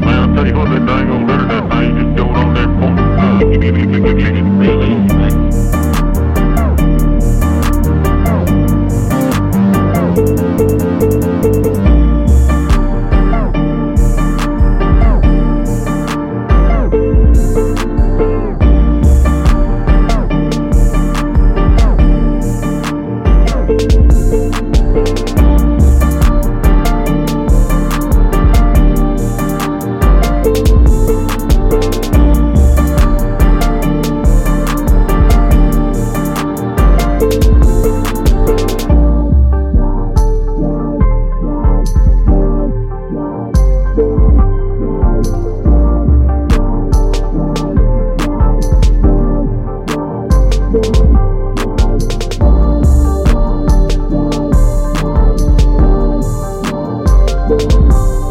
Man, I'll tell you what, that dang old letter, that thing just go on that point. Bye.